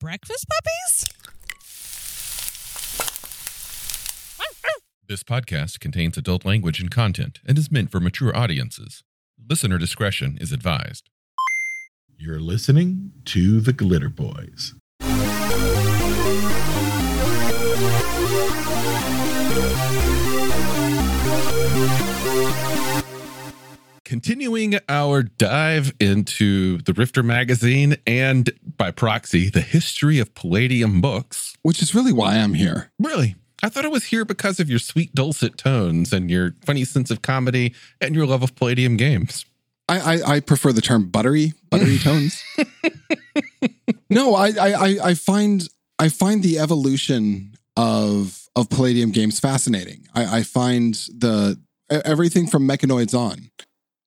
breakfast puppies? This podcast contains adult language and content and is meant for mature audiences. Listener discretion is advised. You're listening to the Glitter Boys. Continuing our dive into the Rifter magazine and, by proxy, the history of Palladium books. Which is really why I'm here. Really? I thought I was here because of your sweet dulcet tones and your funny sense of comedy and your love of Palladium games. I, I, I prefer the term buttery, buttery tones. no, I, I, I find I find the evolution of of Palladium games fascinating. I, I find the everything from mechanoids on.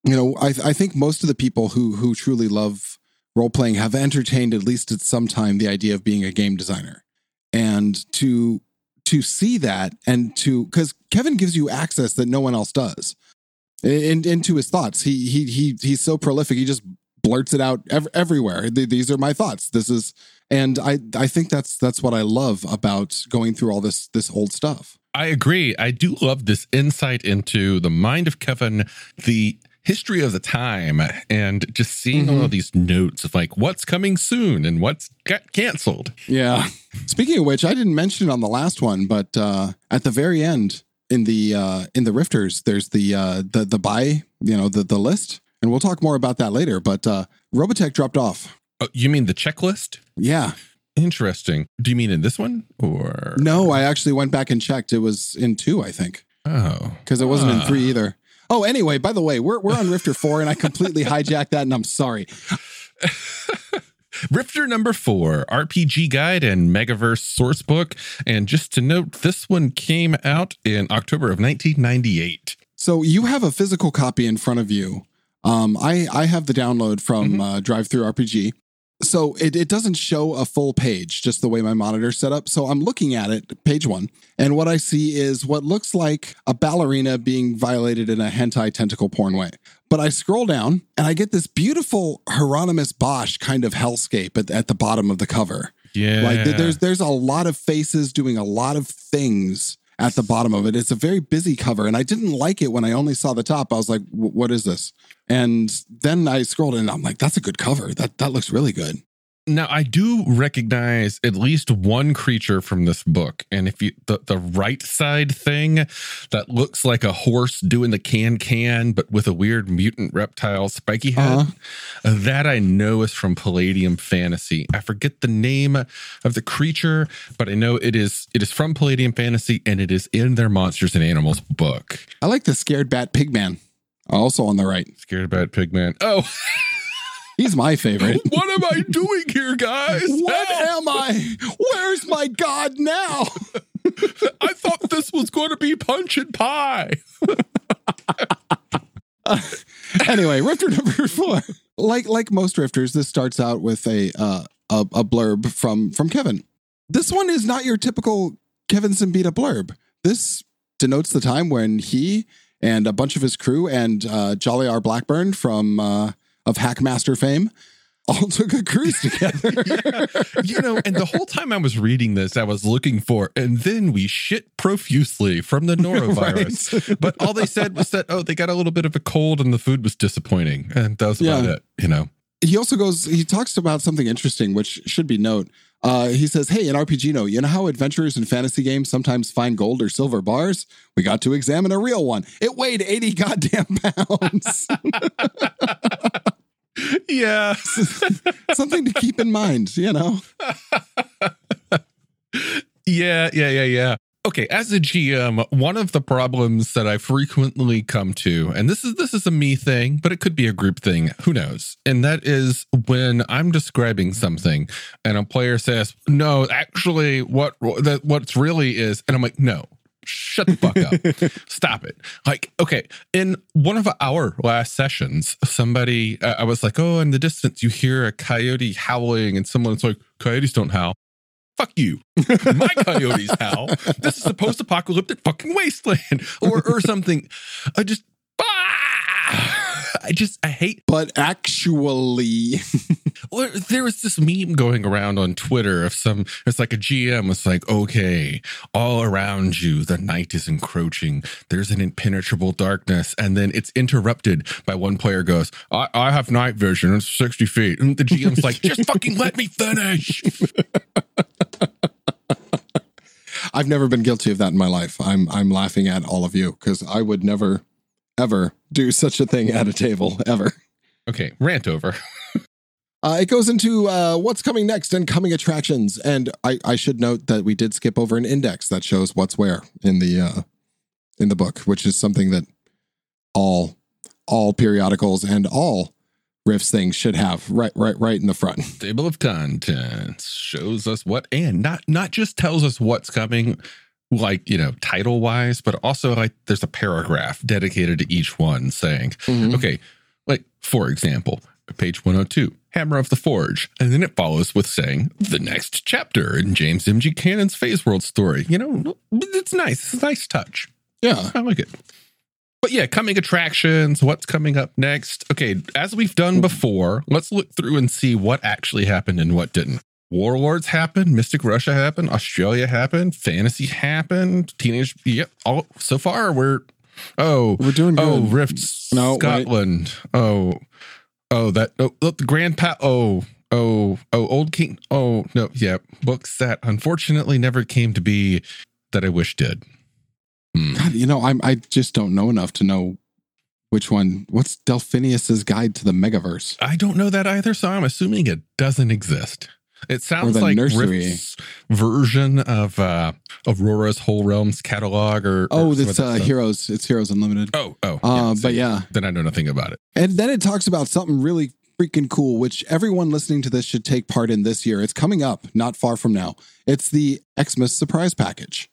You know, I, I think most of the people who who truly love role playing have entertained at least at some time the idea of being a game designer, and to to see that and to because Kevin gives you access that no one else does in, into his thoughts. He he he he's so prolific. He just blurts it out ev- everywhere. These are my thoughts. This is, and I I think that's that's what I love about going through all this this old stuff. I agree. I do love this insight into the mind of Kevin, the history of the time, and just seeing Mhm. all of these notes of like what's coming soon and what's got canceled. Yeah. Speaking of which, I didn't mention it on the last one, but uh, at the very end in the uh, in the Rifters, there's the uh, the the buy, you know, the the list, and we'll talk more about that later. But uh, Robotech dropped off. Oh, you mean the checklist? Yeah. Interesting. Do you mean in this one or No, I actually went back and checked. It was in two, I think, Oh, because it wasn't in Ah. three either. Oh, anyway, by the way, we're we're on Rifter four, and I completely hijacked that, and I'm sorry. Rifter number four, RPG Guide and Megaverse Sourcebook. And just to note, this one came out in October of 1998. So you have a physical copy in front of you. Um, I I have the download from Mhm. uh, Drive Through RPG. So it, it doesn't show a full page, just the way my monitor's set up. So I'm looking at it, page one, and what I see is what looks like a ballerina being violated in a hentai tentacle porn way. But I scroll down and I get this beautiful Hieronymus Bosch kind of hellscape at, at the bottom of the cover. Yeah. Like th- there's there's a lot of faces doing a lot of things at the bottom of it. It's a very busy cover, and I didn't like it when I only saw the top. I was like, "What is this?" And then I scrolled and I'm like, "That's a good cover. That that looks really good." Now I do recognize at least one creature from this book, and if you the, the right side thing that looks like a horse doing the can can, but with a weird mutant reptile spiky head, Uh-huh. that I know is from Palladium Fantasy. I forget the name of the creature, but I know it is it is from Palladium Fantasy, and it is in their Monsters and Animals book. I like the scared bat pigman, also on the right. Scared bat Pigman. Oh, He's my favorite. what am I doing here, guys? what am I? Where's my god now? I thought this was going to be punch and pie. anyway, Rifter number four. Like like most Rifters, this starts out with a uh, a, a blurb from from Kevin. This one is not your typical Kevin Siembieda blurb. This denotes the time when he and a bunch of his crew and uh, Jolly R. Blackburn from uh, of Hackmaster fame all took a cruise together. you know, and the whole time I was reading this, I was looking for, and then we shit profusely from the norovirus. But all they said was that, oh, they got a little bit of a cold and the food was disappointing. And that was about Yeah. it, you know. he also goes he talks about something interesting which should be note uh, he says hey in rpg no you know how adventurers in fantasy games sometimes find gold or silver bars we got to examine a real one it weighed 80 goddamn pounds Yeah. something to keep in mind you know Yeah, yeah, yeah, yeah. Okay, as a GM, one of the problems that I frequently come to, and this is this is a me thing, but it could be a group thing, who knows? And that is when I'm describing something and a player says, "No, actually what that what's really is." And I'm like, "No. Shut the fuck up. Stop it." Like, okay, in one of our last sessions, somebody uh, I was like, "Oh, in the distance you hear a coyote howling," and someone's like, "Coyotes don't howl." Fuck you. My coyotes howl. This is a post-apocalyptic fucking wasteland, or or something. I just. Ah! I just I hate. But actually, there was this meme going around on Twitter of some. It's like a GM was like, "Okay, all around you, the night is encroaching. There's an impenetrable darkness," and then it's interrupted by one player goes, "I, I have night vision. It's sixty feet," and the GM's like, "Just fucking let me finish." I've never been guilty of that in my life. I'm I'm laughing at all of you because I would never, ever do such a thing at a table ever. Okay, rant over. Uh, it goes into uh, what's coming next and coming attractions, and I, I should note that we did skip over an index that shows what's where in the uh, in the book, which is something that all all periodicals and all riffs things should have right right right in the front. Table of contents shows us what and not not just tells us what's coming like you know title wise but also like there's a paragraph dedicated to each one saying Mhm. okay like for example page 102 hammer of the forge and then it follows with saying the next chapter in james mg cannon's phase world story you know it's nice it's a nice touch Yeah, I like it. But yeah, coming attractions, what's coming up next? Okay, as we've done before, let's look through and see what actually happened and what didn't. Warlords happened, Mystic Russia happened, Australia happened, Fantasy happened, Teenage. Yep. All so far we're. Oh, we're doing good. oh, Rifts, No, wait. Scotland. Oh, oh, that. Oh, look, the Grand Pa. Oh, oh, oh, Old King. Oh no, yeah, books that unfortunately never came to be that I wish did. Hmm. God, you know, I'm I just don't know enough to know which one. What's Delphinius's guide to the Megaverse? I don't know that either, so I'm assuming it doesn't exist. It sounds like nursery. Rift's version of uh Aurora's Whole Realms catalog or, or Oh, it's uh. Heroes. It's Heroes Unlimited. Oh, oh. Uh, see, but yeah, Then I know nothing about it. And then it talks about something really freaking cool, which everyone listening to this should take part in this year. It's coming up not far from now. It's the Xmas surprise package.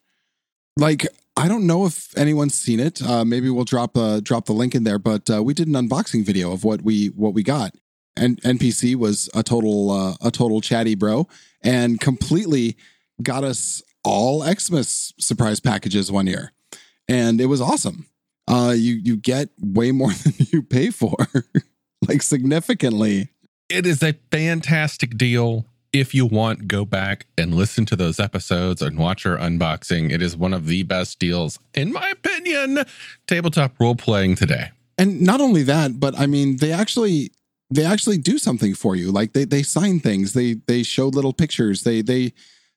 Like, I don't know if anyone's seen it. Uh, maybe we'll drop uh, drop the link in there. But uh, we did an unboxing video of what we what we got. And NPC was a total uh, a total chatty bro, and completely got us all Xmas surprise packages one year, and it was awesome uh, you you get way more than you pay for, like significantly. It is a fantastic deal. If you want, go back and listen to those episodes and watch our unboxing. It is one of the best deals, in my opinion, tabletop role playing today. And not only that, but I mean, they actually they actually do something for you. Like they they sign things, they they show little pictures, they they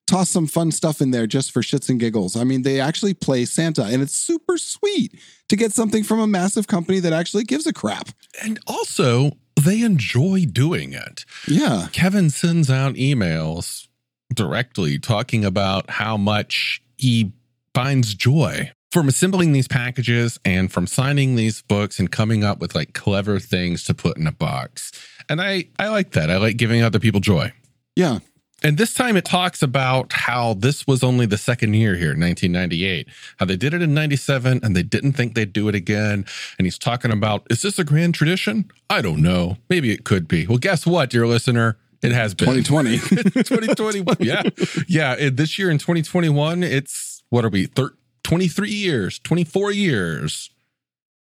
toss some fun stuff in there just for shits and giggles. I mean, they actually play Santa, and it's super sweet to get something from a massive company that actually gives a crap. And also, they enjoy doing it. Yeah, Kevin sends out emails directly talking about how much he finds joy from assembling these packages and from signing these books and coming up with like clever things to put in a box. And I I like that. I like giving other people joy. yeah. And this time it talks about how this was only the second year here, 1998. How they did it in 97 and they didn't think they'd do it again. And he's talking about, is this a grand tradition? I don't know. Maybe it could be. Well, guess what, dear listener? It has been. 2020. 2021. Yeah. Yeah. it- this year in 2021, it's what are we? Thir- 23 years, 24 years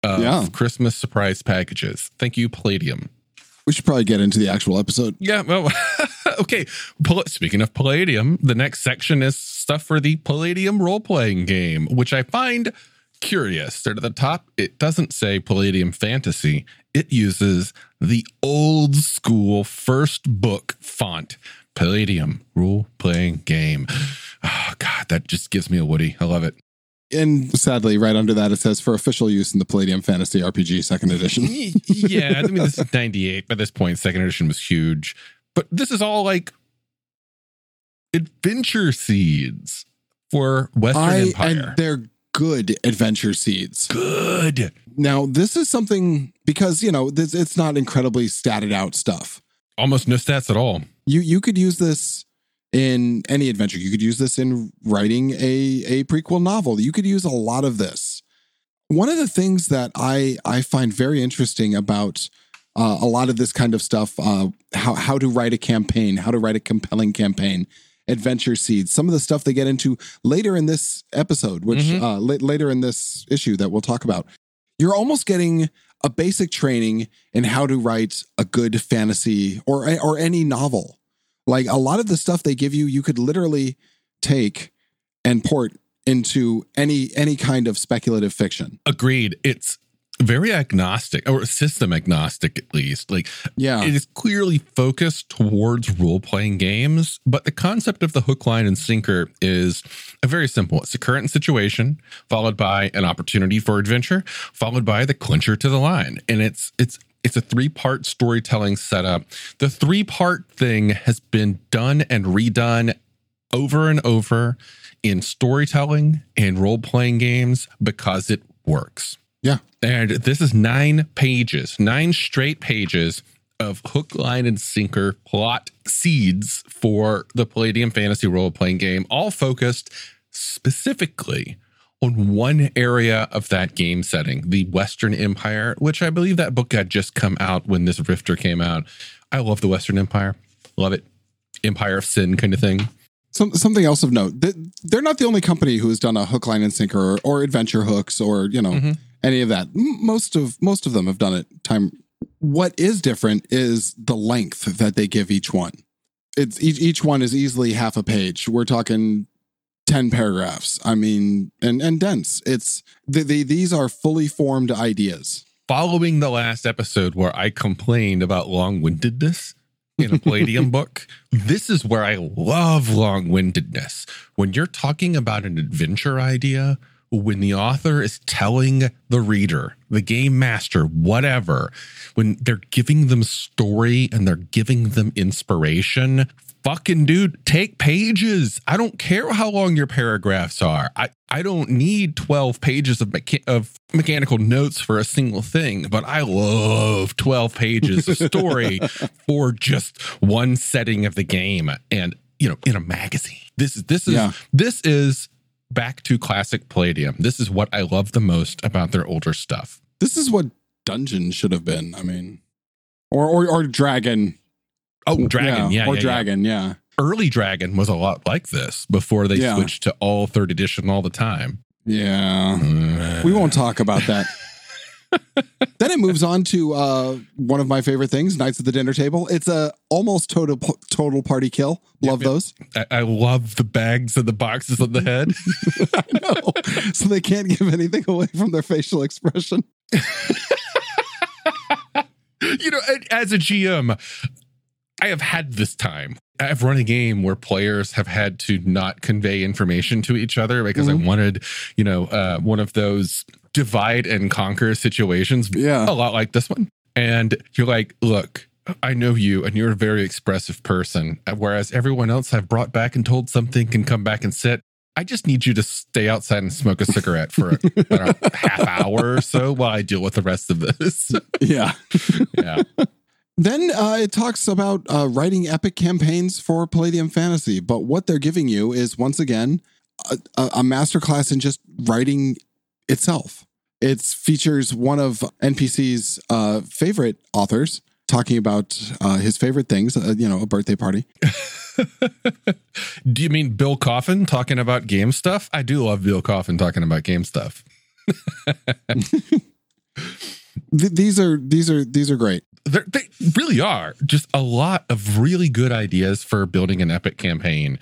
of Yeah. Christmas surprise packages. Thank you, Palladium. we should probably get into the actual episode. Yeah, well, okay. Speaking of Palladium, the next section is stuff for the Palladium role playing game, which I find curious. There at the top, it doesn't say Palladium Fantasy, it uses the old school first book font. Palladium role playing game. Oh, God, that just gives me a Woody. I love it. And sadly, right under that, it says for official use in the Palladium Fantasy RPG Second Edition. yeah, I mean, this is 98. By this point, second edition was huge. But this is all like adventure seeds for Western I Empire. and they're good adventure seeds. Good. Now, this is something because you know this, it's not incredibly statted out stuff. Almost no stats at all. You you could use this in any adventure. You could use this in writing a a prequel novel. You could use a lot of this. One of the things that I I find very interesting about uh, a lot of this kind of stuff, uh, how how to write a campaign, how to write a compelling campaign, adventure seeds, some of the stuff they get into later in this episode, which Mhm. uh, la- later in this issue that we'll talk about. You're almost getting a basic training in how to write a good fantasy or or any novel. Like a lot of the stuff they give you, you could literally take and port into any any kind of speculative fiction. Agreed. It's very agnostic or system agnostic at least like Yeah. it is clearly focused towards role-playing games but the concept of the hook line and sinker is a very simple it's a current situation followed by an opportunity for adventure followed by the clincher to the line and it's it's it's a three-part storytelling setup the three-part thing has been done and redone over and over in storytelling and role-playing games because it works Yeah. and this is nine pages, nine straight pages of hook, line, and sinker plot seeds for the Palladium Fantasy role playing game, all focused specifically on one area of that game setting, the Western Empire, which I believe that book had just come out when this Rifter came out. I love the Western Empire. Love it. Empire of Sin kind of thing. Some, something else of note: they're not the only company who has done a hook, line, and sinker, or, or adventure hooks, or you know Mhm. any of that. Most of most of them have done it. Time. What is different is the length that they give each one. It's each each one is easily half a page. We're talking ten paragraphs. I mean, and and dense. It's the, the, these are fully formed ideas. following the last episode where I complained about long windedness in a Palladium book, this is where I love long windedness. When you're talking about an adventure idea, when the author is telling the reader, the game master, whatever, when they're giving them story and they're giving them inspiration, fucking dude, take pages. I don't care how long your paragraphs are. I, I don't need 12 pages of, mecha- of mechanical notes for a single thing, but I love 12 pages of story for just one setting of the game and you know in a magazine. This is this is Yeah. this is back to classic Palladium. This is what I love the most about their older stuff. This is what dungeon should have been. I mean, or or, or dragon. Oh, Dragon, yeah, or yeah, yeah. dragon. Yeah. Early Dragon was a lot like this before they Yeah. switched to all third edition all the time. Yeah. We won't talk about that. then it moves on to uh, one of my favorite things, Knights at the Dinner Table. It's a almost total total party kill. Love yep. those. I, I love the bags and the boxes on the head. I know. so they can't give anything away from their facial expression. you know, as a GM, I have had this time. I've run a game where players have had to not convey information to each other because I wanted, you know, uh, one of those divide and conquer situations, Yeah. a lot like this one. And you're like, look, I know you and you're a very expressive person. Whereas everyone else I've brought back and told something can come back and sit. I just need you to stay outside and smoke a cigarette for a, I don't know, half hour or so while I deal with the rest of this. Yeah. Yeah. Then uh, it talks about uh, writing epic campaigns for Palladium Fantasy, but what they're giving you is once again a, a, masterclass in just writing itself. It features one of NPC's uh, favorite authors talking about uh, his favorite things, uh, you know, a birthday party. Do you mean Bill Coffin talking about game stuff? I do love Bill Coffin talking about game stuff. Th- these are these are these are great. They're, they really are just a lot of really good ideas for building an epic campaign.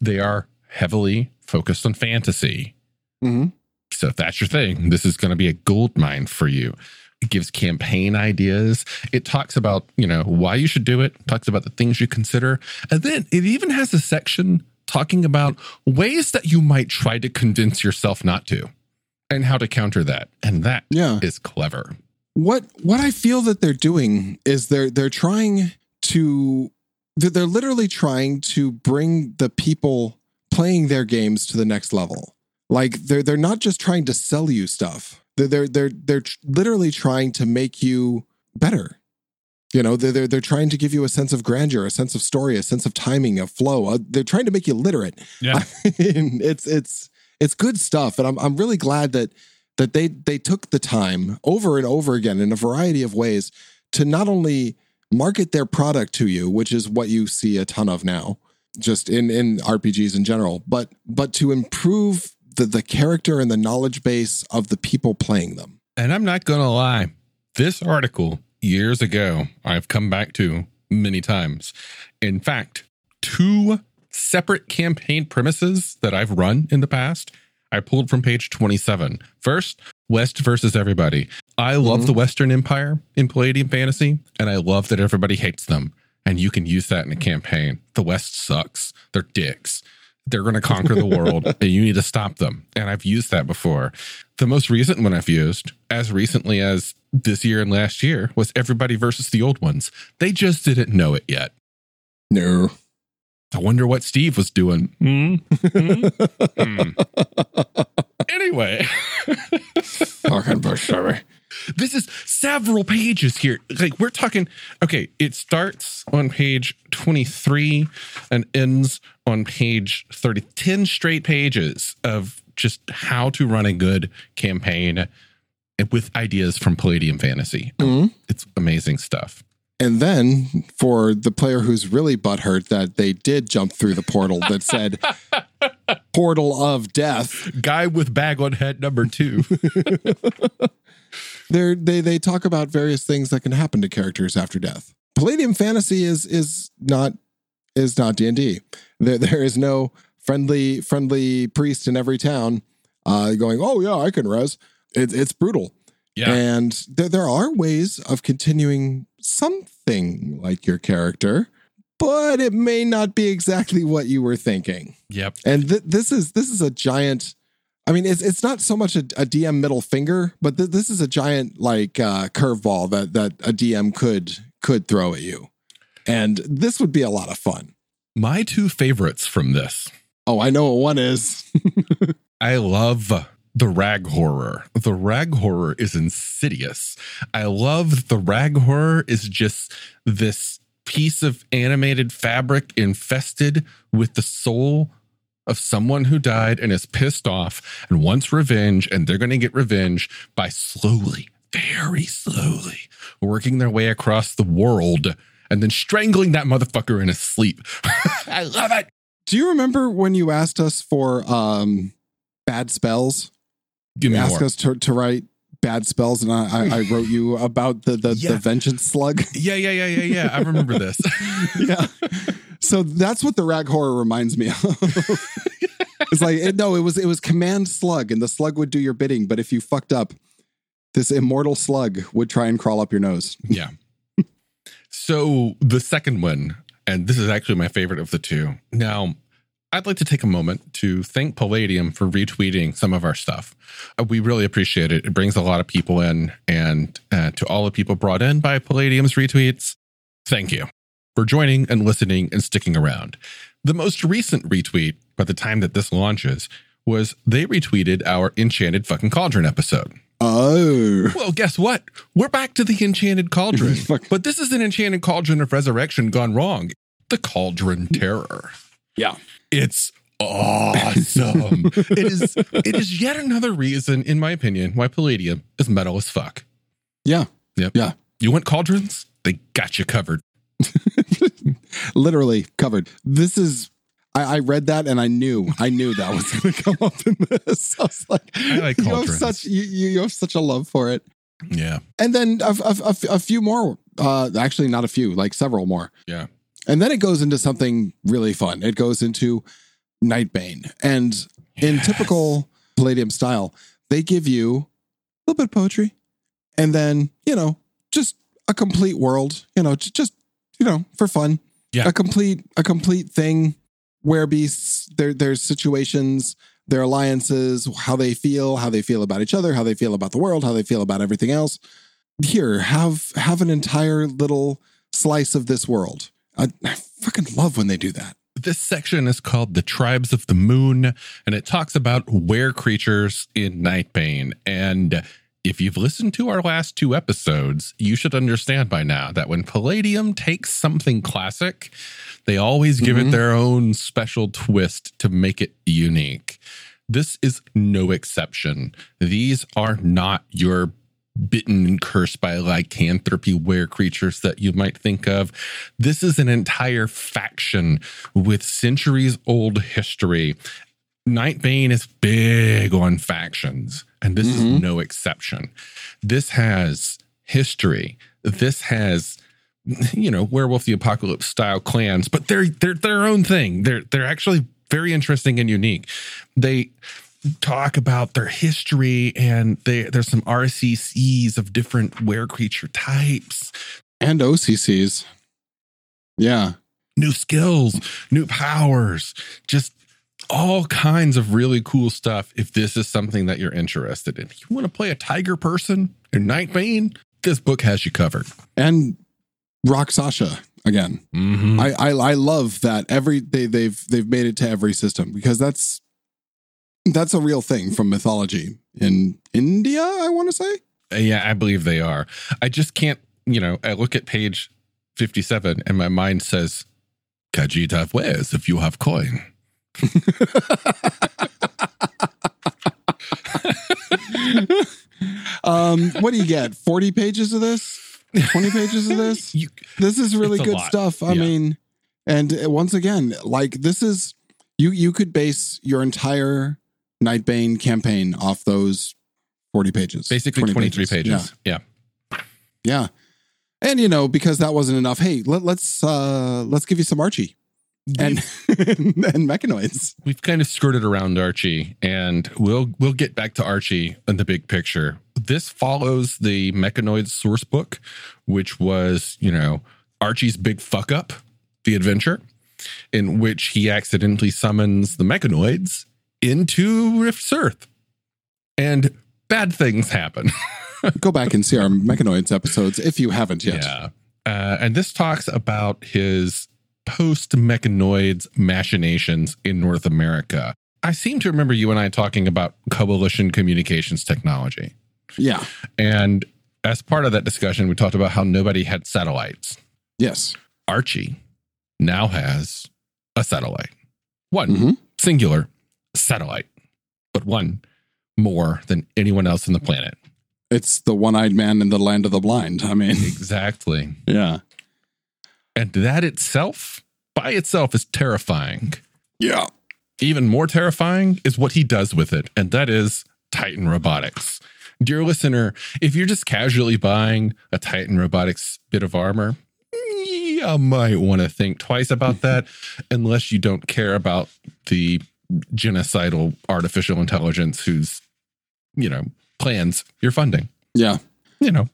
They are heavily focused on fantasy. hmm So if that's your thing, this is going to be a gold mine for you. It gives campaign ideas. It talks about, you know, why you should do it, talks about the things you consider. And then it even has a section talking about ways that you might try to convince yourself not to and how to counter that. And that Yeah. is clever. What what I feel that they're doing is they're they're trying to they're, they're literally trying to bring the people playing their games to the next level. Like they're they're not just trying to sell you stuff. They're they're they're, they're literally trying to make you better. You know, they're, they're they're trying to give you a sense of grandeur, a sense of story, a sense of timing, of flow. Uh, they're trying to make you literate. Yeah. I mean, it's it's it's good stuff, and I'm I'm really glad that that they they took the time over and over again in a variety of ways to not only market their product to you, which is what you see a ton of now, just in in RPGs in general, but but to improve the the character and the knowledge base of the people playing them. And I'm not going to lie. This article, years ago, I've come back to many times. In fact, two separate campaign premises that I've run in the past, I pulled from page 27. First, West versus everybody. I love Mhm. the Western Empire in Palladium Fantasy, and I love that everybody hates them. And you can use that in a campaign. The West sucks. They're dicks. They're going to conquer the world, and you need to stop them. And I've used that before. The most recent one I've used, as recently as this year and last year, was everybody versus the old ones. They just didn't know it yet. No. I wonder what Steve was doing. Hmm? Hmm? Hmm. Anyway, Fucking Bush, sorry. this is several pages here. Like we're talking, okay, it starts on page 23 and ends on page 30. 10 straight pages of just how to run a good campaign with ideas from Palladium Fantasy. Mhm. It's amazing stuff. And then for the player who's really butthurt that they did jump through the portal that said portal of death, Guy with bag on head number two. they they they talk about various things that can happen to characters after death. Palladium Fantasy is is not is not D and D. There there is no friendly friendly priest in every town uh, going, oh yeah, I can res. It, it's brutal. Yeah. And there, there are ways of continuing something like your character, but it may not be exactly what you were thinking. Yep. And th- this is this is a giant. I mean, it's it's not so much a, a DM middle finger, but th- this is a giant like uh, curveball that that a DM could could throw at you, and this would be a lot of fun. My two favorites from this. Oh, I know what one is. I love the rag horror. The rag horror is insidious. I love the rag horror is just this piece of animated fabric infested with the soul of someone who died and is pissed off and wants revenge and they're going to get revenge by slowly, very slowly working their way across the world and then strangling that motherfucker in his sleep. I love it. Do you remember when you asked us for um, bad spells? Give me asked more. us to, to write bad spells, and I, I, I wrote you about the the, Yeah. the vengeance slug. Yeah, yeah, yeah, yeah, yeah. I remember this. yeah. So that's what the rag horror reminds me of. it's like it, no, it was it was command slug, and the slug would do your bidding. But if you fucked up, this immortal slug would try and crawl up your nose. Yeah. So the second one, and this is actually my favorite of the two. Now, I'd like to take a moment to thank Palladium for retweeting some of our stuff. Uh, we really appreciate it. It brings a lot of people in, and uh, to all the people brought in by Palladium's retweets, thank you for joining and listening and sticking around. The most recent retweet, by the time that this launches, was they retweeted our Enchanted fucking Cauldron episode. Oh, Well, guess what? We're back to the Enchanted Cauldron. But this is an Enchanted Cauldron of Resurrection gone wrong. The Cauldron Terror. yeah. It's awesome. it is it is yet another reason, in my opinion, why Palladium is metal as fuck. Yeah. Yep. Yeah. You want cauldrons? They got you covered. Literally covered. This is. I, I read that and I knew I knew that was going to come up in this. I was like, I like you have cauldrons. such you, you you have such a love for it. Yeah. and then a, a, a, a few more uh actually not a few like several more Yeah. And then it goes into something really fun it goes into nightbane and in typical palladium style they give you a little bit of poetry and then you know just a complete world you know just you know for fun Yeah. a complete a complete thing where beasts there there's situations their alliances, how they feel, how they feel about each other, how they feel about the world, how they feel about everything else. Here, have have an entire little slice of this world. I, I fucking love when they do that. This section is called The Tribes of the Moon, and it talks about were creatures in Nightbane. And if you've listened to our last two episodes, you should understand by now that when Palladium takes something classic, they always give Mhm. it their own special twist to make it unique. This is no exception. These are not your bitten and cursed by lycanthropy were creatures that you might think of. This is an entire faction with centuries old history. Nightbane is big on factions, and this Mhm. is no exception. This has history. This has you know, werewolf the apocalypse style clans, but they're they're their own thing. They're they're actually very interesting and unique. They talk about their history and they there's some RCCs of different were creature types and OCCs. Yeah. New skills, new powers, just all kinds of really cool stuff if this is something that you're interested in. You want to play a tiger person in Nightbane? This book has you covered. And Rakshasa again. Mm-hmm. I, I I love that every they they've they've made it to every system because that's that's a real thing from mythology in India. I want to say. Uh, yeah, I believe they are. I just can't. You know, I look at page fifty-seven and my mind says, "Khajiit where's if you have coin." um, what do you get? Forty pages of this? 20 pages of this. You, this is really good stuff. I yeah. mean, and once again, like this is you you could base your entire Nightbane campaign off those 40 pages. Basically 23 pages. pages. Yeah. yeah. Yeah. And you know, because that wasn't enough, hey, let, let's uh let's give you some Archie and and mechanoids. We've kind of skirted around Archie, and we'll we'll get back to Archie in the big picture. This follows the mechanoids source book, which was you know Archie's big fuck up, the adventure, in which he accidentally summons the mechanoids into Rift's Earth, and bad things happen. Go back and see our mechanoids episodes if you haven't yet. Yeah. Uh, and this talks about his post mechanoids machinations in North America. I seem to remember you and I talking about coalition communications technology. Yeah. And as part of that discussion, we talked about how nobody had satellites. Yes. Archie now has a satellite. One mm-hmm. singular satellite, but one more than anyone else on the planet. It's the one eyed man in the land of the blind. I mean, exactly. Yeah. And that itself, by itself, is terrifying. Yeah. Even more terrifying is what he does with it, and that is Titan Robotics. Dear listener, if you're just casually buying a Titan Robotics bit of armor, you might want to think twice about that, unless you don't care about the genocidal artificial intelligence whose, you know, plans you're funding. Yeah. You know,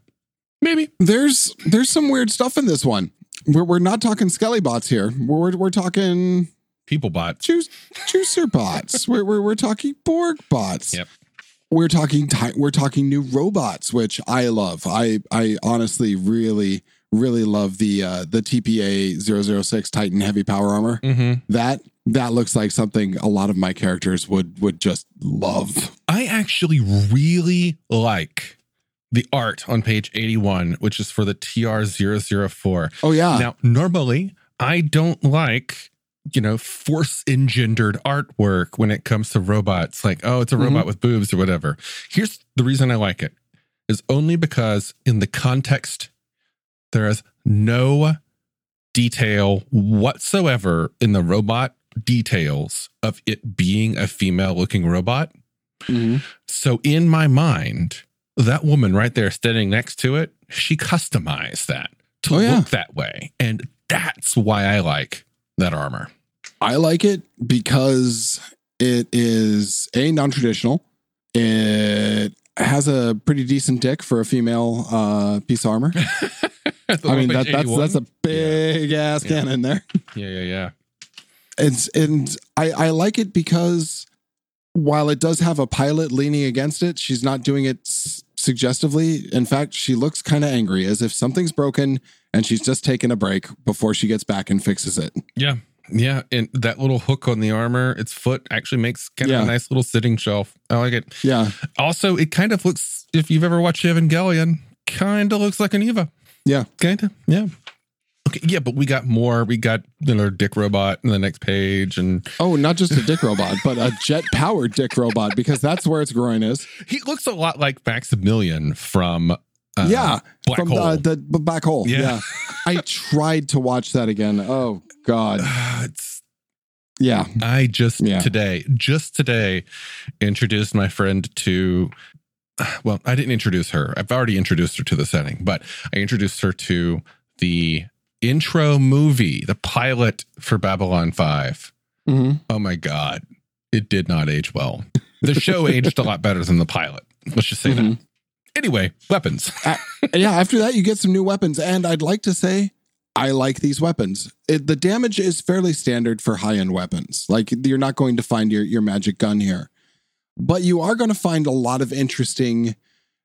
maybe. There's there's some weird stuff in this one. We're, we're not talking skelly bots here. We're, we're talking people bots, juice, juicer bots. we're, we're, we're talking Borg bots. Yep. We're talking we're talking new robots, which I love. I I honestly really really love the uh, the TPA 006 Titan heavy power armor. Mm-hmm. That that looks like something a lot of my characters would would just love. I actually really like the art on page 81, which is for the TR004. Oh, yeah. Now, normally I don't like, you know, force engendered artwork when it comes to robots. Like, oh, it's a robot mm-hmm. with boobs or whatever. Here's the reason I like it is only because in the context, there is no detail whatsoever in the robot details of it being a female looking robot. Mm-hmm. So in my mind, that woman right there standing next to it, she customized that to oh, yeah. look that way. And that's why I like that armor. I like it because it is a non traditional. It has a pretty decent dick for a female uh, piece of armor. I mean that, that's that's a big yeah. ass yeah. cannon there. Yeah, yeah, yeah. It's and I I like it because while it does have a pilot leaning against it, she's not doing it suggestively. In fact, she looks kind of angry as if something's broken and she's just taking a break before she gets back and fixes it. Yeah. Yeah. And that little hook on the armor, its foot actually makes kind of yeah. a nice little sitting shelf. I like it. Yeah. Also, it kind of looks, if you've ever watched Evangelion, kind of looks like an Eva. Yeah. Kind of. Yeah. Okay, yeah, but we got more. We got another dick robot in the next page, and oh, not just a dick robot, but a jet powered dick robot because that's where its groin is. He looks a lot like Maximilian from uh, yeah, Black from Hole. The, the black hole. Yeah. yeah. I tried to watch that again. Oh God, it's yeah. I just yeah. today, just today, introduced my friend to well, I didn't introduce her. I've already introduced her to the setting, but I introduced her to the intro movie, the pilot for Babylon 5. Mm-hmm. Oh my God. It did not age well. The show aged a lot better than the pilot. Let's just say Mhm. that. Anyway, weapons. yeah, after that, you get some new weapons. And I'd like to say, I like these weapons. It, the damage is fairly standard for high end weapons. Like, you're not going to find your, your magic gun here, but you are going to find a lot of interesting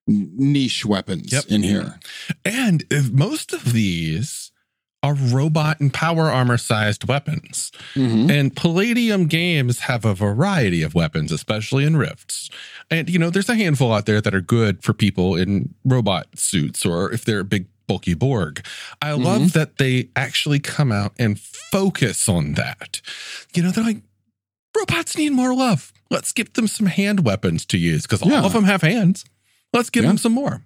niche weapons Yep. in here. And if most of these are robot and power armor sized weapons. Mhm. And Palladium games have a variety of weapons, especially in Rifts. And, you know, there's a handful out there that are good for people in robot suits or if they're a big, bulky Borg. I love that they actually come out and focus on that. You know, they're like, robots need more love. Let's give them some hand weapons to use because Yeah. all of them have hands. Let's give Yeah. them some more.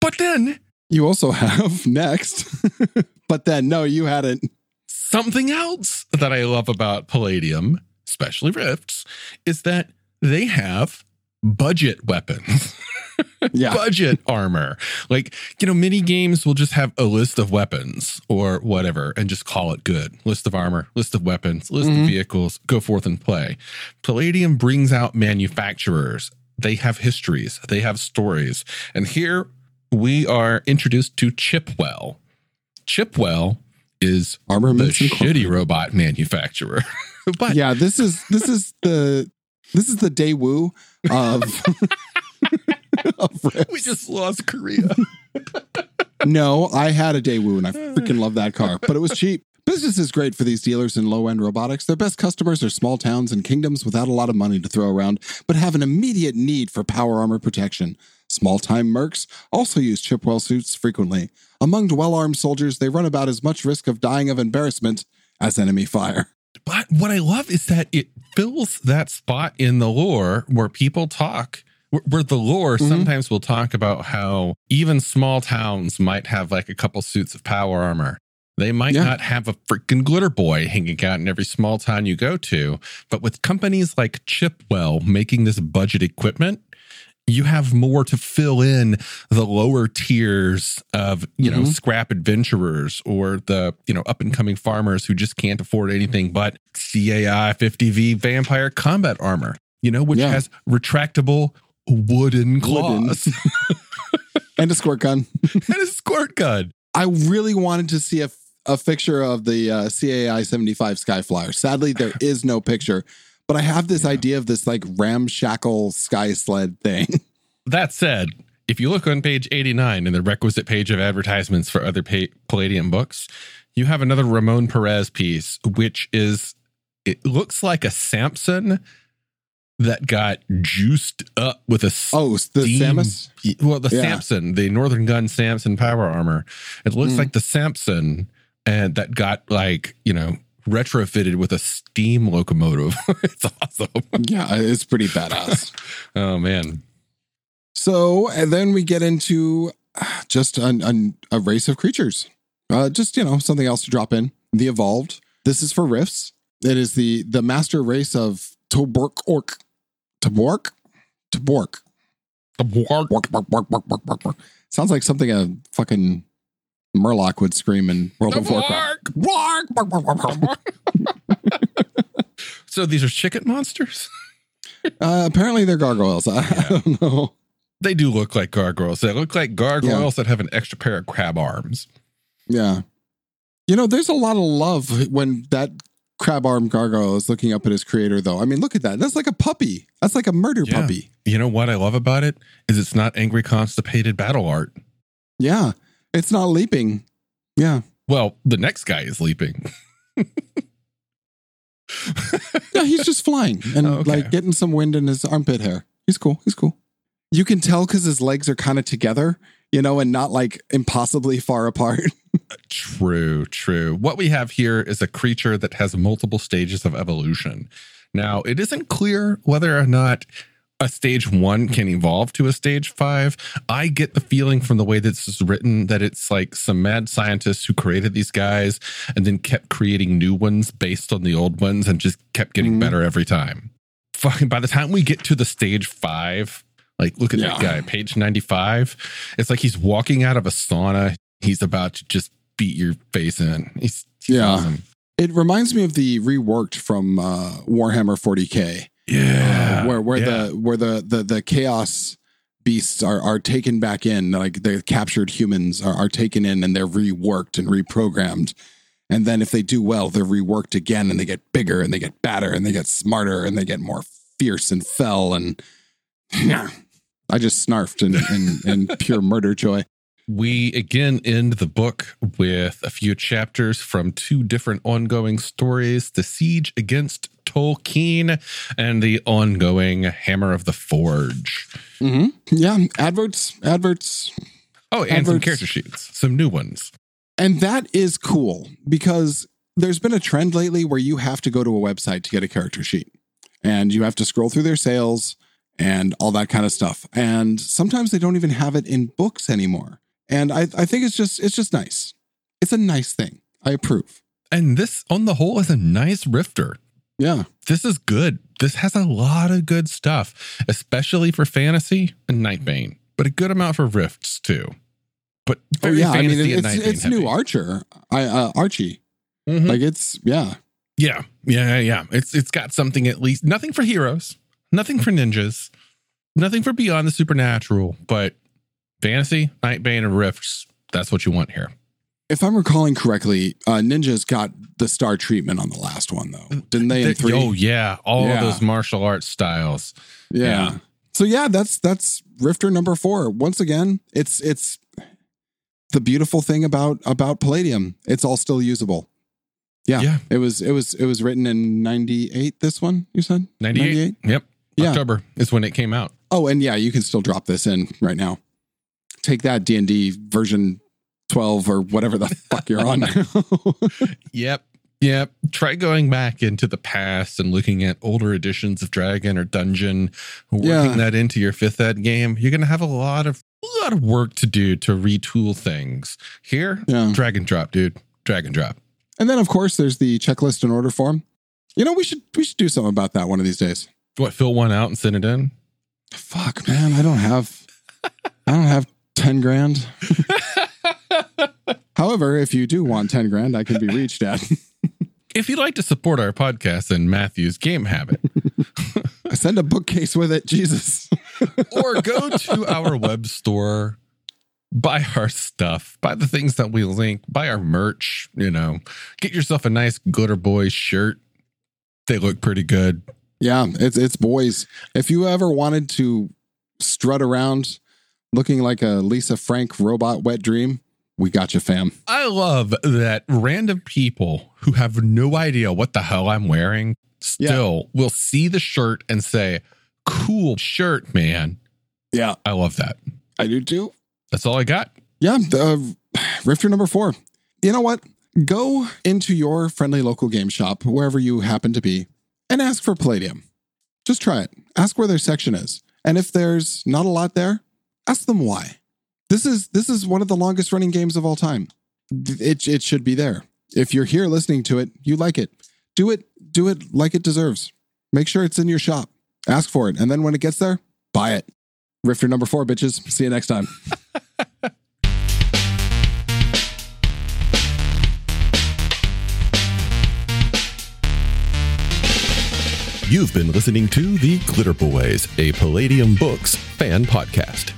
But then You also have next, but then no, you hadn't. Something else that I love about Palladium, especially Rifts, is that they have budget weapons, Yeah. budget armor. Like, you know, mini games will just have a list of weapons or whatever and just call it good. List of armor, list of weapons, list Mhm. of vehicles, go forth and play. Palladium brings out manufacturers. They have histories, they have stories. And here we are introduced to Chipwell. Chipwell is the Armaments Incorporated. shitty robot manufacturer. but Yeah, this is this is the this is the Daewoo of, of we just lost Korea. No, I had a Daewoo and I freaking love that car, but it was cheap. Business is great for these dealers in low end robotics. Their best customers are small towns and kingdoms without a lot of money to throw around, but have an immediate need for power armor protection. Small time mercs also use Chipwell suits frequently. Among well armed soldiers, they run about as much risk of dying of embarrassment as enemy fire. But what I love is that it fills that spot in the lore where people talk, where, the lore Mhm. sometimes will talk about how even small towns might have like a couple suits of power armor. They might Yeah. not have a freaking glitter boy hanging out in every small town you go to. But with companies like Chipwell making this budget equipment, you have more to fill in the lower tiers of you know Mhm. scrap adventurers or the you know up and coming farmers who just can't afford anything but CAI 50V vampire combat armor you know which Yeah. has retractable wooden claws And a squirt gun. and a squirt gun I really wanted to see a, a picture of the uh, CAI 75 Skyflyer. Sadly, there is no picture, but I have this idea of this like ramshackle sky sled thing. that said if you look on page 89 in the requisite page of advertisements for other pa- palladium books you have another ramon perez piece which is it looks like a samson that got juiced up with a Oh, the Samus? well the Yeah. samson the northern gun samson power armor it looks Mm. like the samson and that got like you know retrofitted with a steam locomotive it's awesome Yeah, it's pretty badass. oh man so, and then we get into uh, just an, an, a race of creatures. Uh, just, you know, something else to drop in. The Evolved. This is for Rifts. It is the the master race of Tobork Orc. Tobork? Tobork. Bork, bark, bark, bark, bark, bark, bark. Sounds like something a fucking Murloc would scream in World of Warcraft. Bark, bark, bark, bark, bark. so these are chicken monsters Uh, apparently they're gargoyles. I, I don't know. They do look like gargoyles. They look like gargoyles that have an extra pair of crab arms. Yeah. You know, there's a lot of love when that crab arm gargoyle is looking up at his creator, though. I mean, look at that. That's like a puppy. That's like a murder Yeah. puppy. You know what I love about it is it's not angry constipated battle art. Yeah. It's not leaping. Yeah. Well, the next guy is leaping. Yeah, he's just flying and Oh, okay. like getting some wind in his armpit hair. He's cool. He's cool. You can tell because his legs are kind of together, you know, and not like impossibly far apart. True, true. What we have here is a creature that has multiple stages of evolution. Now, it isn't clear whether or not a stage one can evolve to a stage five. I get the feeling from the way this is written that it's like some mad scientists who created these guys and then kept creating new ones based on the old ones and just kept getting Mhm. better every time. Fucking by the time we get to the stage five Like, look at that guy, page 95. It's like he's walking out of a sauna. He's about to just beat your face in. He's, he's Yeah. awesome. It reminds me of the reworked from uh, Warhammer 40k, Yeah. uh, where where yeah. the where the the the chaos beasts are are taken back in, like the captured humans are, are taken in and they're reworked and reprogrammed. And then if they do well, they're reworked again and they get bigger and they get badder and they get smarter and they get more fierce and fell and I just snarfed in, in, in pure murder joy. We again end the book with a few chapters from two different ongoing stories The Siege Against Tolkeen and the ongoing Hammer of the Forge. Mm-hmm. Yeah, adverts, adverts, Oh, and some Adverts. character sheets, some new ones. And that is cool because there's been a trend lately where you have to go to a website to get a character sheet and you have to scroll through their sales and all that kind of stuff. And sometimes they don't even have it in books anymore. And I, I think it's just it's just nice. It's a nice thing. I approve. And this, on the whole, is a nice rifter. Yeah. This is good. This has a lot of good stuff, especially for fantasy and Nightbane, but a good amount for rifts too. But Oh very yeah. I mean it's it's new. Archer. I uh, Archie. Mhm. Like it's yeah. Yeah, yeah, yeah. It's it's got something at least. Nothing for heroes, nothing for ninjas, nothing for beyond the supernatural. But fantasy, Nightbane, and Rifts. That's what you want here. If I'm recalling correctly, uh, Ninjas got the star treatment on the last one though, didn't they? In Th- three, Oh yeah, all Yeah. of those martial arts styles. Yeah. Yeah. So yeah, that's that's Rifter number four. Once again, it's it's the beautiful thing about about Palladium. It's all still usable. Yeah. Yeah. It was it was it was written in 98 this one, you said? 98? Yep. Yeah. October is when it came out. Oh, and yeah, you can still drop this in right now. Take that D&D version 12 or whatever the fuck you're on. Yep. Yep. Try going back into the past and looking at older editions of Dragon or Dungeon, working Yeah. that into your fifth ed game. You're going to have a lot of a lot of work to do to retool things. Here, yeah. drag and drop, dude. Drag and drop. And then of course there's the checklist and order form. You know, we should we should do something about that one of these days. What? Fill one out and send it in. Fuck, man, I don't have I don't have 10 grand. However, if you do want 10 grand, I can be reached at. If you'd like to support our podcast and Matthew's game habit, Send a bookcase with it, Jesus. or go to our web store, buy our stuff, buy the things that we link, buy our merch, you know, get yourself a nice Glitter Boys shirt. They look pretty good. Yeah, it's it's boys. If you ever wanted to strut around looking like a Lisa Frank robot wet dream, we got you, fam. I love that random people who have no idea what the hell I'm wearing still will see the shirt and say, cool shirt, man. Yeah, I love that. I do too. That's all I got. Yeah, the uh, Rifter number four. You know what? Go into your friendly local game shop, wherever you happen to be, and ask for Palladium. Just try it. Ask where their section is. And if there's not a lot there, ask them why. This is this is one of the longest running games of all time. It it should be there. If you're here listening to it, you like it. Do it do it like it deserves. Make sure it's in your shop. Ask for it. And then when it gets there, buy it. Rifter number four, bitches. See you next time. You've been listening to The Glitter Boys, a Palladium Books fan podcast.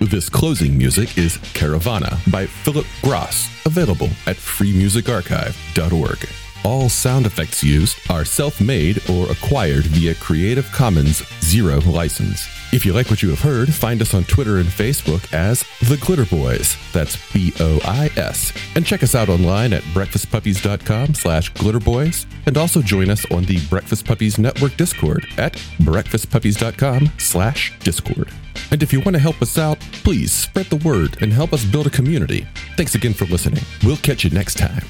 This closing music is Caravana by Phillip Gross, available at freemusicarchive.org. All sound effects used are self-made or acquired via Creative Commons Zero license. If you like what you have heard, find us on Twitter and Facebook as The Glitter Boys. That's B-O-I-S. And check us out online at breakfastpuppies.com slash glitterboys. And also join us on the Breakfast Puppies Network Discord at breakfastpuppies.com slash discord. And if you want to help us out, please spread the word and help us build a community. Thanks again for listening. We'll catch you next time.